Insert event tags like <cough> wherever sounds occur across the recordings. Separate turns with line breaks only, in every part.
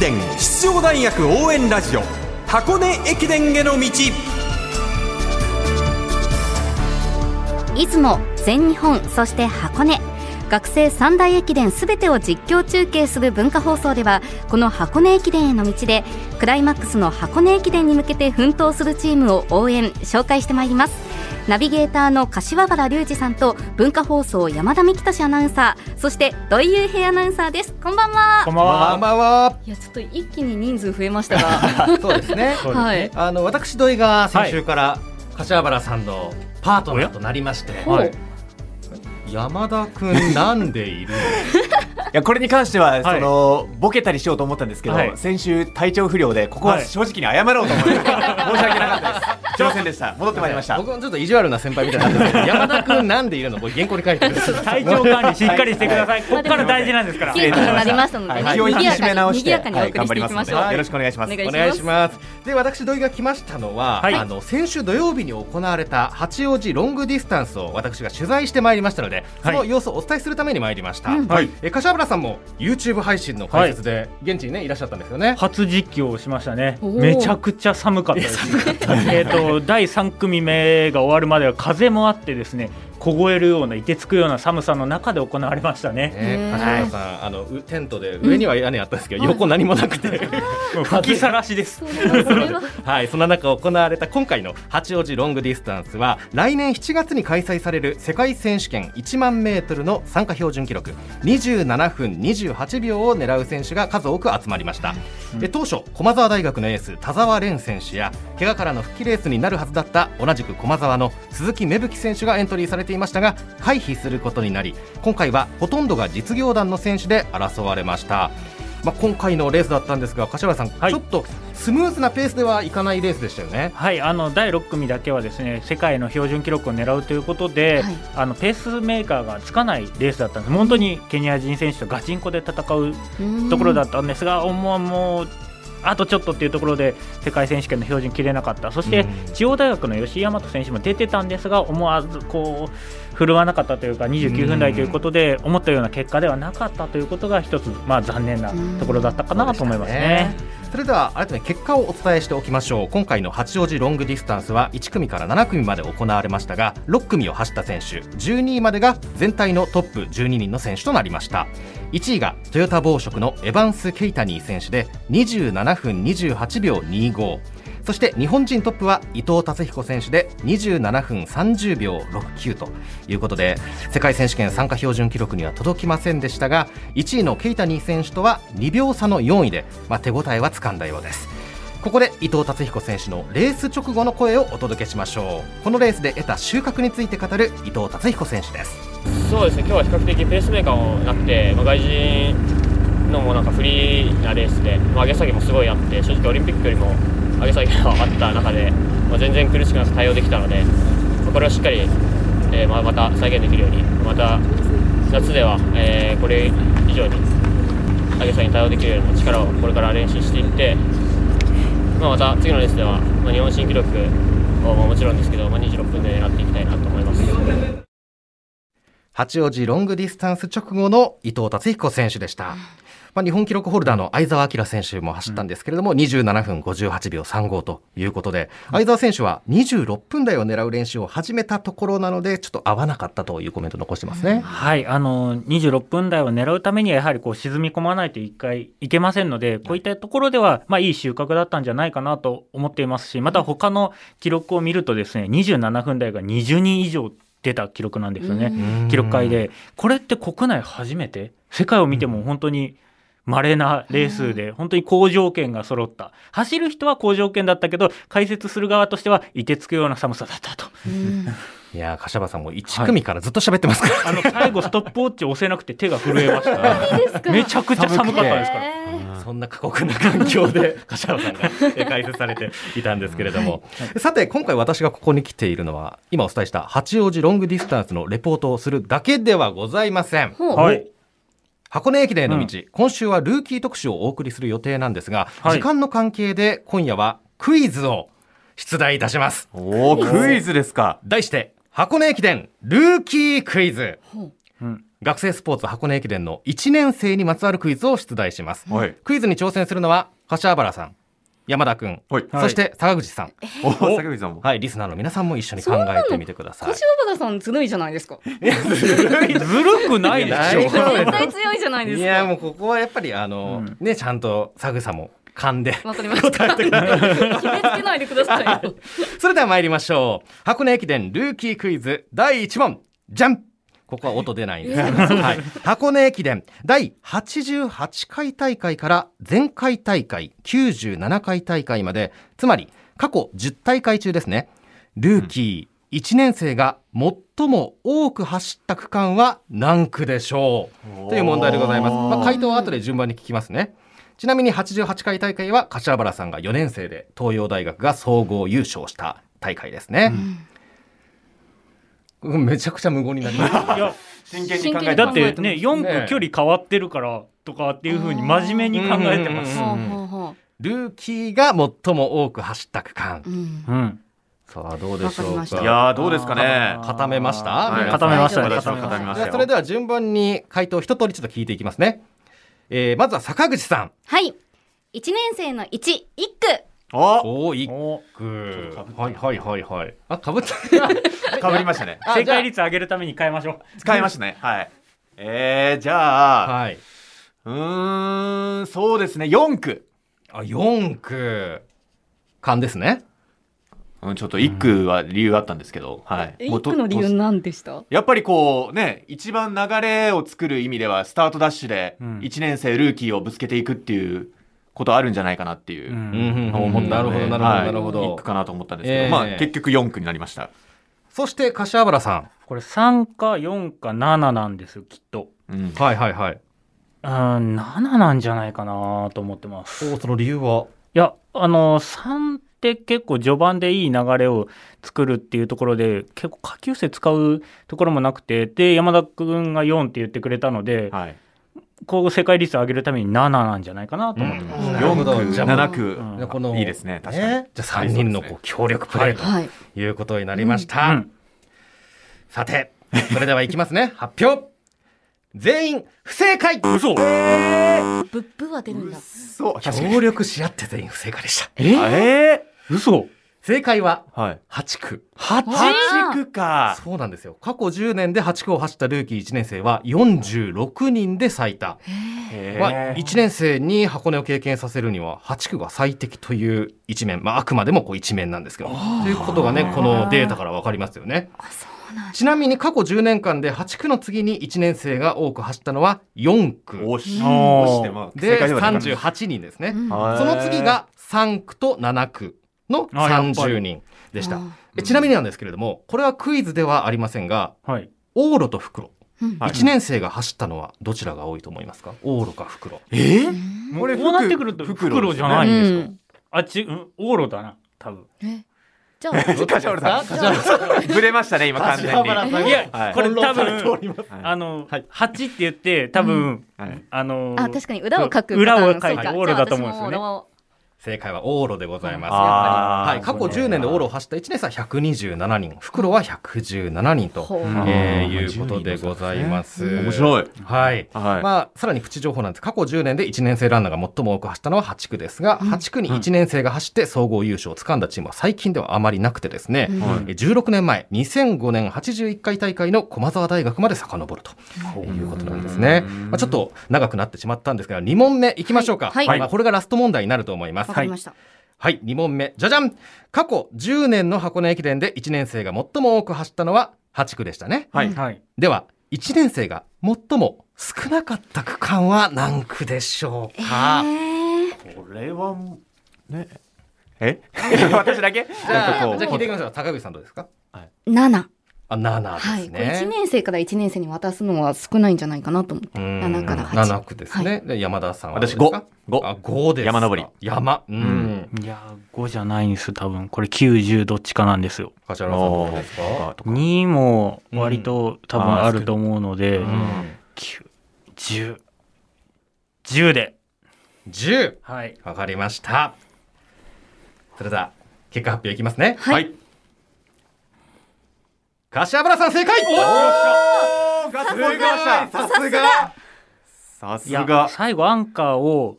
伝出場大学応援ラジオ箱根駅伝への道。
出雲全日本そして箱根。学生三大駅伝すべてを実況中継する文化放送ではこの箱根駅伝への道でクライマックスの箱根駅伝に向けて奮闘するチームを応援紹介してまいりますナビゲーターの柏原隆二さんと文化放送山田美希俊アナウンサーそして土井優平アナウンサーですこんばんは
こんばんは。
こんばんは。
いやちょっと一気に人数増えましたが
そうですね。
そうですね
はい
あの私土井が先週から柏原さんのパートナーとなりまして、
はい。
山田くんなんでいる <laughs>
いやこれに関しては、
はい。
そのボケたりしようと思ったんですけど、
はい。
先週体調不良でここは
はい
正直に謝ろうと思って、<laughs> 申し訳なかったですすいませんでした。戻ってまいりました。
僕もちょっと意地悪な先輩みたいになってますけど <laughs> 山田くんなんでいるの？これ原稿に書いてる
体調管理しっかりしてください。ここから大事なんですから。
元気になりましたのでね、
はい。気を引き締め直して。頑張りますのでよろしくお願いします。
お願い
します。で私土井が来ましたのは、
はい。
あの先週土曜日に行われた八王子ロングディスタンスを私が取材してまいりましたのでその様子をお伝えするために参りました、
うん。
はい。
え柏原さんも YouTube 配信の解説で現地にねいらっしゃったんですよね。
初実況をしましたね。めちゃくちゃ寒かったです。えっと第3組目が終わるまでは風もあってですね、凍えるような凍てつくような寒さの中で行われましたね。
ね
へー
柏原さんあのうテントで上には屋根あったん。ですけど、横何もなくて、
吹きさらしです。
は
い、そんな中行われた今回の八王子ロングディスタンスは来年7月に開催される世界選手権1万メートルの参加標準記録。27分28秒を狙う選手が数多く集まりました、で当初駒澤大学のエース田澤廉選手や怪我からの復帰レースになるはずだった同じく駒澤の鈴木芽吹選手がエントリーされていましたが回避することになり今回はほとんどが実業団の選手で争われました。まあ、今回のレースだったんですが柏原さん、
はい。
ちょっとスムーズなペースではいかないレースでしたよね。
はい、あの第6組だけはですね世界の標準記録を狙うということで、
はい。
あのペースメーカーがつかないレースだったんです。本当にケニア人選手とガチンコで戦うところだったんですが、もうもうあとちょっとっていうところで世界選手権の標準切れなかった。そして
うん。
中央大学の吉井大和選手も出てたんですが思わずこう振るわなかったというか29分台ということで思ったような結果ではなかったということが一つ、まあ、残念なところだったかなと思いますね。
それでは改めて結果をお伝えしておきましょう。今回の八王子ロングディスタンスは1組から7組まで行われましたが6組を走った選手12位までが全体のトップ12人の選手となりました1位がトヨタ紡織のエバンス・ケイタニー選手で27分28秒25そして日本人トップは伊藤達彦選手で27分30秒69ということで世界選手権参加標準記録には届きませんでしたが1位のケイタニー選手とは2秒差の4位で、まあ、手応えはつかんだようです。ここで伊藤達彦選手のレース直後の声をお届けしましょう。このレースで得た収穫について語る伊藤達彦選手です。
そうですね今日は比較的ペースメーカーもなくて、まあ、外人のもなんかフリーなレースで、まあ、上げ下げもすごいあって正直オリンピックよりも上げ下げがあった中で、まあ、全然苦しくなく対応できたので、まあこれをしっかり、えーまあ、また再現できるようにまた夏では、えーこれ以上に上げ下げに対応できるような力をこれから練習していって、まあ、また次のレースでは、まあ、日本新記録をもちろんですけど、まあ、26分で狙っていきたいなと思います。
八王子ロングディスタンス直後の伊藤達彦選手でした。まあ、日本記録ホルダーの相澤晃選手も走ったんですけれども、27分58秒35ということで、相澤選手は26分台を狙う練習を始めたところなので、ちょっと合わなかったというコメント残してますね。
はい、あの26分台を狙うためにはやはりこう沈み込まないと一回いけませんのでこういったところではまあいい収穫だったんじゃないかなと思っていますしまた他の記録を見るとですね27分台が20人以上出た記録なんですよね。記録会で。これって国内初めて？世界を見ても本当に稀なレースで本当に好条件が揃った走る人は好条件だったけど解説する側としては凍てつくような寒さだったと <laughs>
いやー、柏原さんも1組からずっと喋ってますから。
あの最後ストップウォッチ押せなくて手が震えました。<laughs> めちゃくちゃ寒かったですから。
そんな過酷な環境で <laughs> 柏原さんがえ解説されていたんですけれども、さて今回私がここに来ているのは今お伝えした八王子ロングディスタンスのレポートをするだけではございません。
はい。
箱根駅伝への道、今週はルーキー特集をお送りする予定なんですが、
はい。
時間の関係で今夜はクイズを出題いたします。
おおクイズですか。
題して箱根駅伝ルーキークイズ。
う。ん。
学生スポーツ箱根駅伝の1年生にまつわるクイズを出題します。
はい。
クイズに挑戦するのは柏原さん山田くん、
はい。
はい
そして坂口さん。
お、坂口さんも。
はいリスナーの皆さんも一緒に考えてみてください。
柏原さんずるいじゃないですか。
ずるくないでしょ。
絶対強いじゃないですか。
いやもうここはやっぱりあの、
うん。
ねちゃんと佐口さんも噛んで
わかりました。決めつけないでくださいよ。
それでは参りましょう。箱根駅伝ルーキークイズ第1問。じゃんここは音出ないんです。はい、箱根駅伝。第88回大会から前回大会97回大会までつまり過去10大会中ですね。ルーキー1年生が最も多く走った区間は何区でしょう？という問題でございます、まあ、回答は後で順番に聞きますね。ちなみに88回大会は柏原さんが4年生で東洋大学が総合優勝した大会ですね、うんめちゃくちゃ無言になりました
いや
真剣に考えて
だってね4区距離変わってるからとかっていうふうに真面目に考えてます
うん
ほうほうほ
ルーキーが最も多く走った区間
ううん
うん。
さあどうでしょうか。
いやー、どうですかね。
固めました？
はい。
固めました
それでは順番に回答一通りちょっと聞いていきますね、えー、まずは坂口さん。
はい。一年生の一一区
お。
おー一
お
句はいはいはいはい。あかぶった <laughs>
かぶりましたね。<laughs>
正解率上げるために変えましょう。
使いましたね。<laughs> はい。えー、じゃあ、
はい。う
ーん、そうですね、4区。
あ四区勘ですね。
うん、ちょっと1区は理由あったんですけど、はい。もうと
一区の理由何でした？
やっぱりこうね、一番流れを作る意味では、スタートダッシュで
うん。
1年生ルーキーをぶつけていくっていうことあるんじゃないかなっていうう。
ん。
うん
のを思ったので
なるほどなるほど
はい
なるほど。
1区かなと思ったんですけど、
えー
まあ結局4区になりました。
そして柏原さん。
これ3か4か7なんですよきっと。
うん。
はいはいはい。
うん7なんじゃないかなと思ってます。
おその理由は？い
やあの3って結構序盤でいい流れを作るっていうところで結構下級生使うところもなくてで山田君が4って言ってくれたので、
はい。
こう世界率上げるために7なんじゃないかなと思ってます、
うん。
なるほど
4区、
じゃあ
7区、
うん。
でこの。
いいですね、確かに。
ね。じゃあ3人のこう協力プレー
はい。
ということになりました、
うん。
さてそれではいきますね。<laughs> 発表。全員不正解。
嘘。
ブッブは出るんだ。
そう。
協力し合って全員不正解でした。
え
え
嘘
正解は
ー、はい。
8区。
8
8区か。
そうなんですよ。過去10年で8区を走ったルーキー1年生は46人で最多、
へ
まあ、
ー
1年生に箱根を経験させるには8区が最適という一面、まあ、あくまでもこう一面なんですけど。ということがねこのデータから分かりますよね。ちなみに過去10年間で8区の次に1年生が多く走ったのは4区。で
正解はなかった
38人ですね、
うん。
はい。
その次が3区と7区の
あやっぱり。
30人でした。ちなみになんですけれどもこれはクイズではありませんが
はい。
往路と袋。
うん。
はい。
1年生が走ったのはどちらが多いと思いますか？往路か袋。
えー？
うん
これこうなってくると袋じゃないんですか、
うん。
あっち、うん、往路だな多分。
え？じゃあ
梶原さん。ぶれましたね、今完全に。
いや、
はい。
これ多分あの、
はい。
8って言って多分、
はい。
あの
あ確かに裏を書く
裏を書いて
パターンそうか
往路だと思うんですよね
正解は往路でございます。はい、過去10年で往路を走った1年生は127人、袋は117人と、えーいうことでございます。
面白い。
はい。
はい。
まあ、さらにプチ情報なんです。過去10年で1年生ランナーが最も多く走ったのは8区ですが、8区に1年生が走って総合優勝をつかんだチームは最近ではあまりなくてですね、
うん。
はい。
え16年前2005年81回大会の駒澤大学まで遡るということなんですね、まあ、ちょっと長くなってしまったんですが2問目いきましょうか、
はい。はい。
まあ、これがラスト問題になると思います
わかりました。
はい、2問目。じゃじゃん。過去10年の箱根駅伝で1年生が最も多く走ったのは8区でしたね。
はい。
はい。
では、1年生が最も少なかった区間は何区でしょうか、
え
これは、ね。え？<laughs> 私だけ？
じゃあ、じゃあ聞いていきましょう。坂口さんどうですか？
ー、7
あ、7
はい、
です
これ1
ね。
年生から1年生に渡すのは少ないんじゃないかなと思って
うん
7から8
7区ですね。で山田さんは
私
か
？5。
あ、5ですか。
山登り。
山。うん。
いや5じゃないんです多分これ90どっちかなんですよ
柏原さんどうですか
？2も割と多分あると思うので、
うん
9 10 10で
?10。
はい
わかりました。それでは、結果発表いきますね。
はい
はい。
柏原さん正解。
がつきました。
さすが。
さすが。
最後アンカーを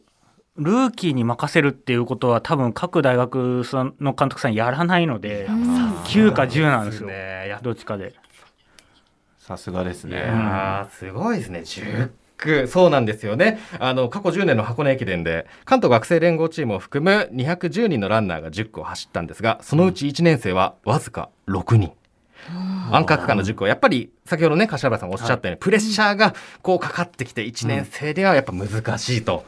ルーキーに任せるっていうことは多分各大学さんの監督さんやらないので、9か10なんですよ。
ね。や
どっちかで。
さすがです
い
ね
すごいですね。10区そうなんですよね。あの過去10年の箱根駅伝で関東学生連合チームを含む210人のランナーが10区を走ったんですがそのうち1年生はわずか6人。アンカー区間の10区はやっぱり先ほどね柏原さんがおっしゃったように、プレッシャーがこうかかってきて1年生ではやっぱ難しいと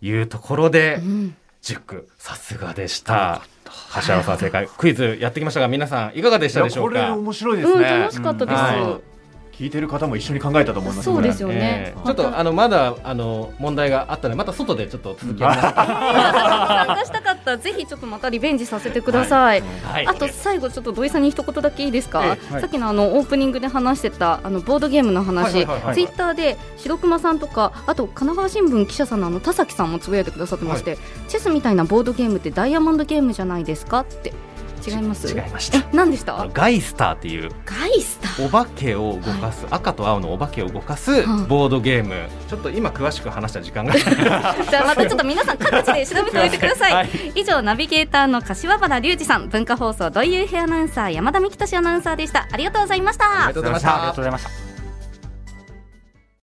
いうところで10区さすがでした。柏原さん正解。クイズやってきましたが皆さんいかがでしたでしょ
これ
うか
面白いです
うん、
ね
楽しかったです。
は
聞いてる方も一緒に考えたと思います
そうですよね。
ええ。ちょっとあのまだあの問題があったのでまた外でちょっと続きを、<laughs>
参加したかった。らぜひちょっとまたリベンジさせてください。
はい。
あと最後ちょっと土井さんに一言だけいいですか、
え
はい。
さっきのあのオープニングで話してたあのボードゲームの話、
はいはいはいはい。
ツイッターで白熊さんとかあと神奈川新聞記者さんのあの田崎さんもつぶやいてくださってまして、チェスみたいなボードゲームってダイヤモンドゲームじゃないですか？って違います
違いました。
え何でした？
ガイスターっていう
ガイスター？
お化けを動かす、赤と青のお化けを動かす
はい。
ボードゲーム、ちょっと今詳しく話した時間が。<laughs>
じゃあまたちょっと皆さん各地で調べておいてください、
はい。
以上ナビゲーターの柏原隆二さん文化放送土井優平アナウンサー山田美希俊アナウンサーでした。ありがとうございました。
ありがとうございました。
ありがとうございました